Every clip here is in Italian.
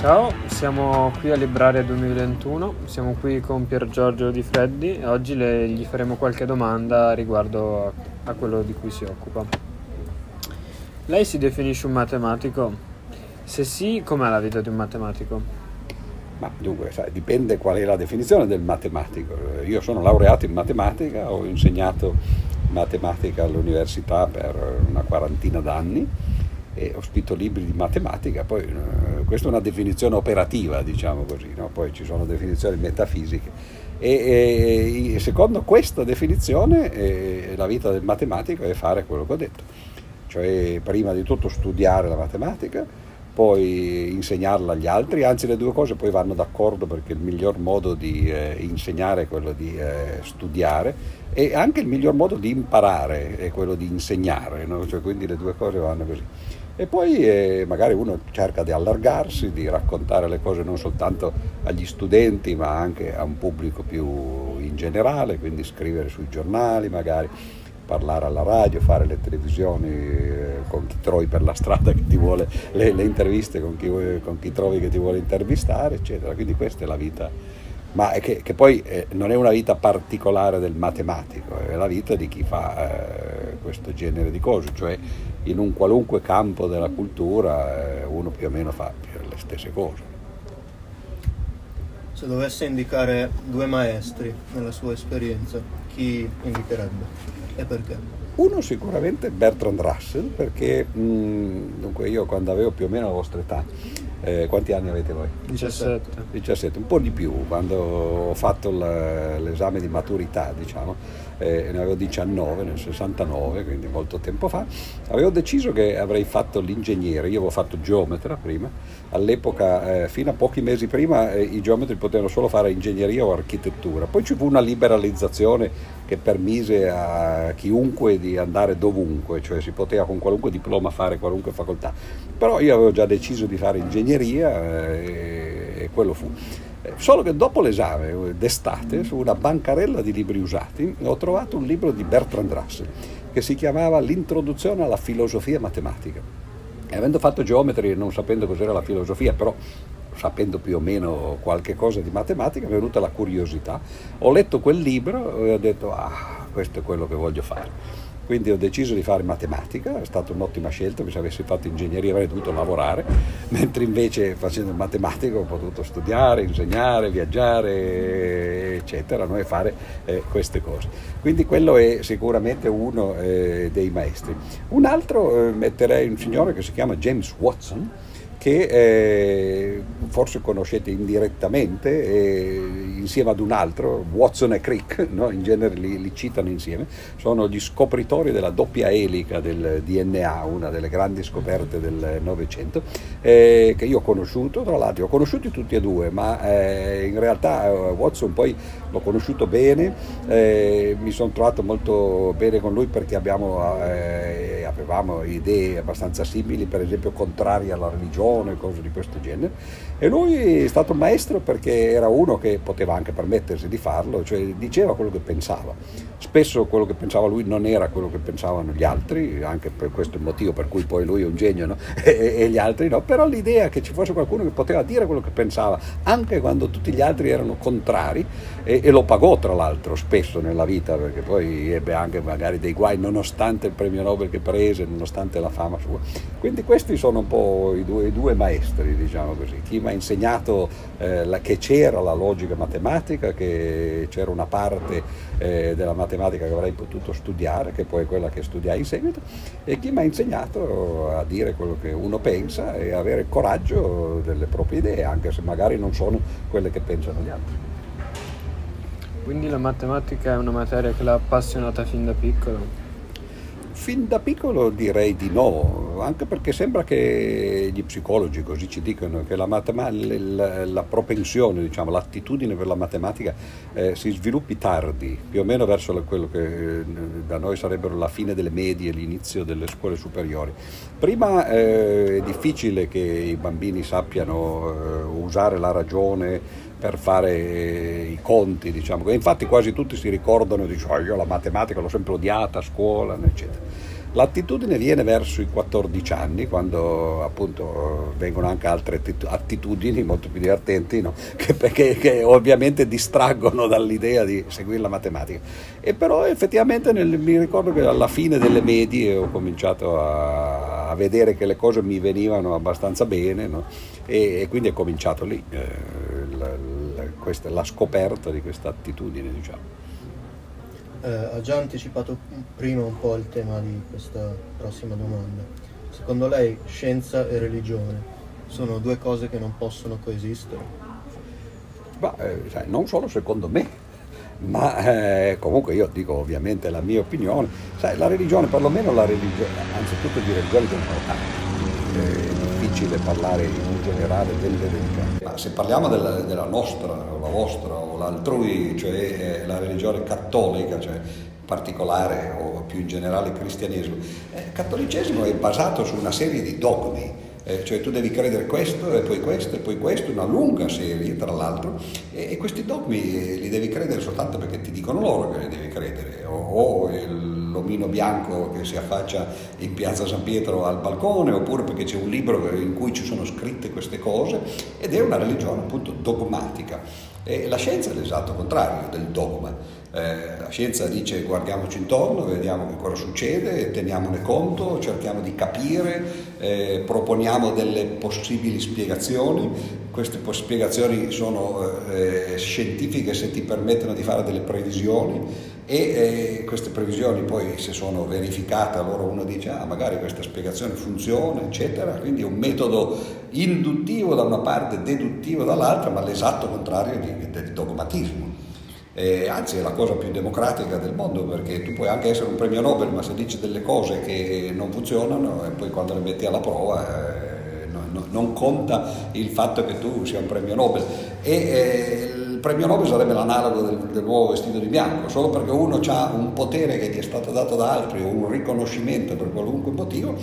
Ciao, siamo qui a Libraria 2021, siamo qui con Pier Giorgio Di Freddi e oggi le, gli faremo qualche domanda riguardo a, a quello di cui si occupa. Lei si definisce un matematico? Se sì, com'è la vita di un matematico? Ma dunque, sai, dipende qual è la definizione del matematico. Io sono laureato in matematica, ho insegnato matematica all'università per una quarantina d'anni e ospito libri di matematica, poi eh, questa è una definizione operativa, diciamo così, no? poi ci sono definizioni metafisiche. E, e secondo questa definizione eh, la vita del matematico è fare quello che ho detto, cioè prima di tutto studiare la matematica, poi insegnarla agli altri, anzi le due cose poi vanno d'accordo perché il miglior modo di eh, insegnare è quello di eh, studiare e anche il miglior modo di imparare è quello di insegnare, no? cioè, quindi le due cose vanno così. E poi eh, magari uno cerca di allargarsi, di raccontare le cose non soltanto agli studenti ma anche a un pubblico più in generale, quindi scrivere sui giornali magari, parlare alla radio, fare le televisioni eh, con chi trovi per la strada che ti vuole, le, le interviste con chi, con chi trovi che ti vuole intervistare, eccetera. Quindi questa è la vita ma che, che, poi eh, non è una vita particolare del matematico, è la vita di chi fa eh, questo genere di cose, cioè in un qualunque campo della cultura eh, uno più o meno fa le stesse cose. Se dovesse indicare due maestri nella sua esperienza, chi indicherebbe e perché? Uno sicuramente Bertrand Russell, perché mh, dunque io quando avevo più o meno la vostra età, eh, quanti anni avete voi? 17. 17, un po' di più, quando ho fatto l'esame di maturità, diciamo, eh, ne avevo 19 nel 69, quindi molto tempo fa, avevo deciso che avrei fatto l'ingegnere, io avevo fatto geometra prima, all'epoca, eh, fino a pochi mesi prima, eh, i geometri potevano solo fare ingegneria o architettura, poi ci fu una liberalizzazione che permise a chiunque di andare dovunque, cioè si poteva con qualunque diploma fare qualunque facoltà, però io avevo già deciso di fare ingegneria eh, e quello fu. Solo che dopo l'esame d'estate, su una bancarella di libri usati, ho trovato un libro di Bertrand Russell che si chiamava L'introduzione alla filosofia matematica. E avendo fatto geometria e non sapendo cos'era la filosofia, però sapendo più o meno qualche cosa di matematica, mi è venuta la curiosità. Ho letto quel libro e ho detto, ah, questo è quello che voglio fare quindi ho deciso di fare matematica, è stata un'ottima scelta, se avessi fatto ingegneria avrei dovuto lavorare, mentre invece facendo il matematico ho potuto studiare, insegnare, viaggiare, eccetera, no? e fare eh, queste cose. Quindi quello è sicuramente uno eh, dei maestri. Un altro eh, metterei un signore che si chiama James Watson, che eh, forse conoscete indirettamente, eh, insieme ad un altro, Watson e Crick, no? in genere li, li, citano insieme, sono gli scopritori della doppia elica del DNA, una delle grandi scoperte del Novecento, eh, che io ho conosciuto, tra l'altro, ho conosciuti tutti e due, ma eh, in realtà eh, Watson poi l'ho conosciuto bene, eh, mi sono trovato molto bene con lui perché abbiamo, avevamo idee abbastanza simili, per esempio contrarie alla religione, cose di questo genere. E lui è stato un maestro perché era uno che poteva anche permettersi di farlo, cioè diceva quello che pensava. Spesso quello che pensava lui non era quello che pensavano gli altri, anche per questo motivo per cui poi lui è un genio no? e, e, gli altri no, però l'idea che ci fosse qualcuno che poteva dire quello che pensava, anche quando tutti gli altri erano contrari, e, e lo pagò tra l'altro spesso nella vita, perché poi ebbe anche magari dei guai nonostante il premio Nobel che prese, nonostante la fama sua. Quindi questi sono un po' i due, i due maestri, diciamo così. Chi mi ha insegnato eh, la, che c'era la logica matematica, che c'era una parte eh, della matematica che avrei potuto studiare, che poi è quella che studiai in seguito, e chi mi ha insegnato a dire quello che uno pensa e avere coraggio delle proprie idee, anche se magari non sono quelle che pensano gli altri. Quindi la matematica è una materia che l'ha appassionata fin da piccolo? Fin da piccolo direi di no, anche perché sembra che gli psicologi così ci dicono che la, la, la propensione, diciamo, l'attitudine per la matematica eh, si sviluppi tardi, più o meno verso quello che eh, da noi sarebbero la fine delle medie, l'inizio delle scuole superiori. Prima eh, è difficile che i bambini sappiano eh, usare la ragione, per fare i conti, diciamo. Infatti quasi tutti si ricordano, dicono, oh, io la matematica l'ho sempre odiata a scuola, eccetera. L'attitudine viene verso i 14 anni, quando appunto vengono anche altre attitudini molto più divertenti, no? che, che, che, ovviamente distraggono dall'idea di seguire la matematica. E però effettivamente nel, mi ricordo che alla fine delle medie ho cominciato a, a vedere che le cose mi venivano abbastanza bene no? e, e, quindi è cominciato lì eh, questa, la scoperta di questa attitudine, diciamo eh, ha già anticipato prima un po' il tema di questa prossima domanda. Secondo lei scienza e religione sono due cose che non possono coesistere? Ma, eh, sai, non solo secondo me, ma eh, comunque io dico ovviamente la mia opinione. Sai, la religione, perlomeno la religione, anzitutto di religione ce ne sono tante difficile parlare in generale delle religioni. Ma se parliamo della, della nostra, o la vostra, o l'altrui, cioè eh, la religione cattolica, cioè particolare o più in generale cristianesimo, eh, il cattolicesimo è basato su una serie di dogmi. Eh, cioè tu devi credere questo e poi questo e poi questo, una lunga serie tra l'altro, e, e questi dogmi li devi credere soltanto perché ti dicono loro che li devi credere, o, o l'omino bianco che si affaccia in piazza San Pietro al balcone, oppure perché c'è un libro in cui ci sono scritte queste cose, ed è una religione appunto dogmatica. E la scienza è l'esatto contrario del dogma. Eh, la scienza dice guardiamoci intorno, vediamo che cosa succede, teniamone conto, cerchiamo di capire, eh, proponiamo delle possibili spiegazioni. Queste spiegazioni sono eh, scientifiche se ti permettono di fare delle previsioni e eh, queste previsioni poi se sono verificate allora uno dice ah magari questa spiegazione funziona eccetera, quindi è un metodo induttivo da una parte, deduttivo dall'altra, ma l'esatto contrario di, del dogmatismo. Eh, anzi è la cosa più democratica del mondo perché tu puoi anche essere un premio Nobel ma se dici delle cose che non funzionano e poi quando le metti alla prova eh, no, non conta il fatto che tu sia un premio Nobel e eh, premio Nobel sarebbe l'analogo del, del, nuovo vestito di bianco, solo perché uno ha un potere che gli è stato dato da altri o un riconoscimento per qualunque motivo,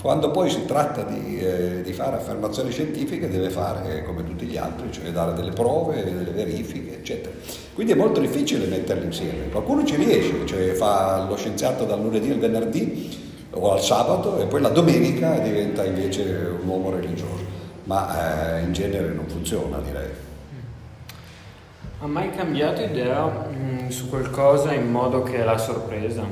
quando poi si tratta di, eh, di, fare affermazioni scientifiche deve fare come tutti gli altri, cioè dare delle prove, delle verifiche, eccetera. Quindi è molto difficile metterli insieme. Qualcuno ci riesce, cioè fa lo scienziato dal lunedì al venerdì o al sabato e poi la domenica diventa invece un uomo religioso, ma eh, in genere non funziona direi. Ha mai cambiato idea mh, mm, su qualcosa in modo che l'ha sorpresa?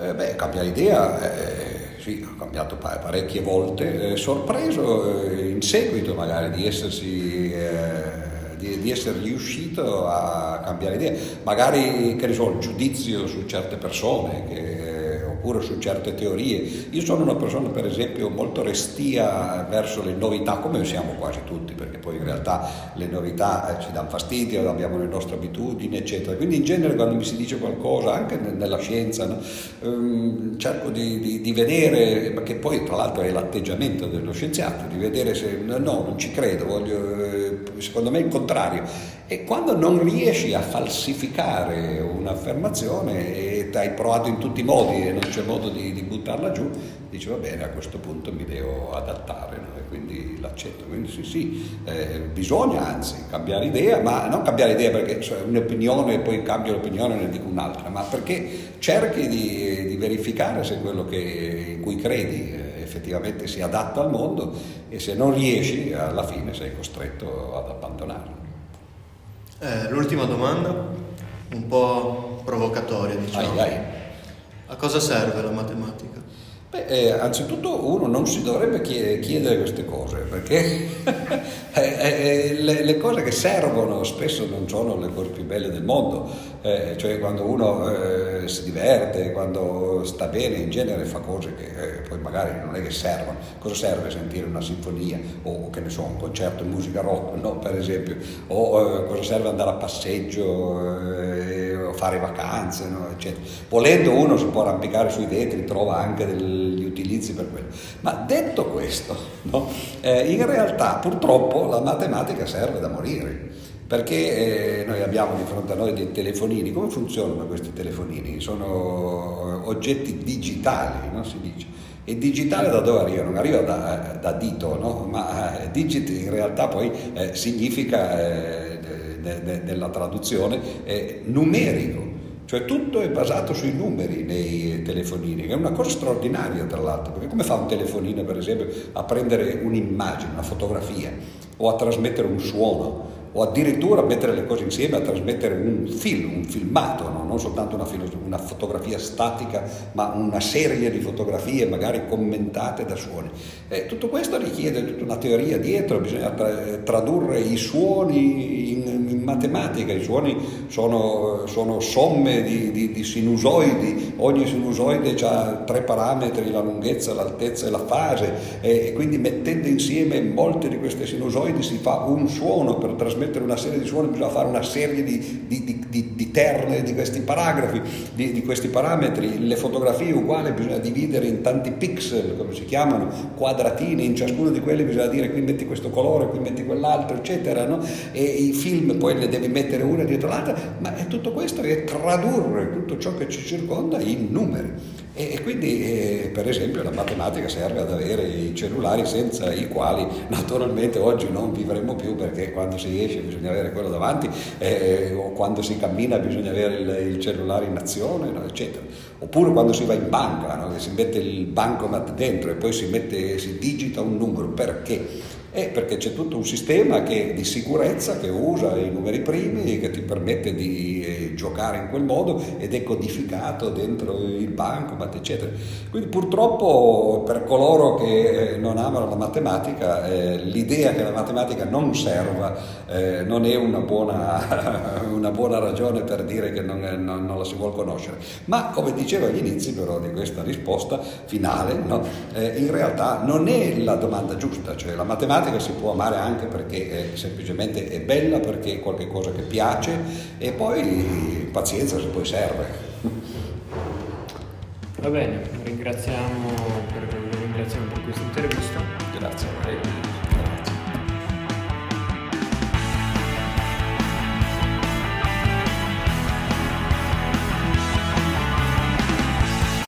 Eh, beh, cambiare idea, eh, sì, ho cambiato parecchie volte, eh, sorpreso eh, in seguito magari di essersi eh, di, di, essere riuscito a cambiare idea, magari che ne so, il giudizio su certe persone che oppure su certe teorie. Io sono una persona per esempio molto restia verso le novità, come siamo quasi tutti, perché poi in realtà le novità eh, ci danno fastidio, abbiamo le nostre abitudini, eccetera. Quindi in genere quando mi si dice qualcosa, anche nella scienza, no, ehm, cerco di, di, di, vedere, che poi tra l'altro è l'atteggiamento dello scienziato, di vedere se no, non ci credo, voglio, eh, secondo me è il contrario. E quando non riesci a falsificare un'affermazione e hai provato in tutti i modi e non c'è modo di, di, buttarla giù, dici va bene, a questo punto mi devo adattare no? e quindi l'accetto. Quindi sì, sì, eh, bisogna anzi cambiare idea, ma non cambiare idea perché cioè, un'opinione e poi cambio l'opinione e ne dico un'altra, ma perché cerchi di, di verificare se quello che, in cui credi eh, effettivamente si adatta al mondo e se non riesci alla fine sei costretto ad abbandonarlo. Eh, l'ultima domanda, un po' provocatoria diciamo. Ai, ai. A cosa serve la matematica? Beh, eh, anzitutto uno non si dovrebbe chiedere queste cose perché le, le, cose che servono spesso non sono le cose più belle del mondo, eh, cioè quando uno eh, si diverte, quando sta bene in genere fa cose che eh, poi magari non è che servono. Cosa serve sentire una sinfonia o che ne so, un concerto di musica rock, no? per esempio, o cosa serve andare a passeggio? fare vacanze, no? eccetera. Volendo uno si può arrampicare sui vetri, trova anche degli utilizzi per quello. Ma detto questo, no? eh, in realtà purtroppo la matematica serve da morire. Perché eh, noi abbiamo di fronte a noi dei telefonini, come funzionano questi telefonini? Sono oggetti digitali, no? si dice. E digitale da dove arriva? Non arriva da, da dito, no? ma eh, digit in realtà poi eh, significa eh, della traduzione, numerico. Cioè tutto è basato sui numeri nei telefonini, che è una cosa straordinaria tra l'altro, perché come fa un telefonino per esempio a prendere un'immagine, una fotografia o a trasmettere un suono? o addirittura a mettere le cose insieme, a trasmettere un film, un filmato, no? non soltanto una, una, fotografia statica, ma una serie di fotografie magari commentate da suoni. Eh, tutto questo richiede tutta una teoria dietro, bisogna tra- tradurre i suoni in, matematica, i suoni sono, sono somme di, di, di, sinusoidi, ogni sinusoide ha tre parametri, la lunghezza, l'altezza e la fase, e, quindi mettendo insieme molte di queste sinusoidi si fa un suono per trasmettere trasmettere una serie di suoni bisogna fare una serie di, di, di, di terne di questi paragrafi, di, questi parametri. Le fotografie uguali bisogna dividere in tanti pixel, come si chiamano, quadratini, in ciascuno di quelli bisogna dire qui metti questo colore, qui metti quell'altro, eccetera. No? E i film poi le devi mettere una dietro l'altra, ma è tutto questo è tradurre tutto ciò che ci circonda in numeri. E quindi, eh, per esempio, la matematica serve ad avere i cellulari senza i quali naturalmente oggi non vivremo più perché quando si esce bisogna avere quello davanti eh, o quando si cammina bisogna avere il, il cellulare in azione, no, eccetera. Oppure quando si va in banca, no, si mette il bancomat dentro e poi si, mette, si digita un numero. Perché? Eh, perché c'è tutto un sistema che, di sicurezza che usa i numeri primi, che ti permette di eh, giocare in quel modo ed è codificato dentro il bancomat, eccetera. Quindi purtroppo per coloro che eh, non amano la matematica, eh, l'idea che la matematica non serva eh, non è una buona, una buona, ragione per dire che non, non, non, la si vuole conoscere. Ma come dicevo agli inizi però di questa risposta finale, no? Eh, in realtà non è la domanda giusta, cioè la matematica si può amare anche perché è, semplicemente è bella, perché è qualcosa che piace e poi pazienza se poi serve. Va bene, ringraziamo per, ringraziamo per questa intervista. Grazie a voi.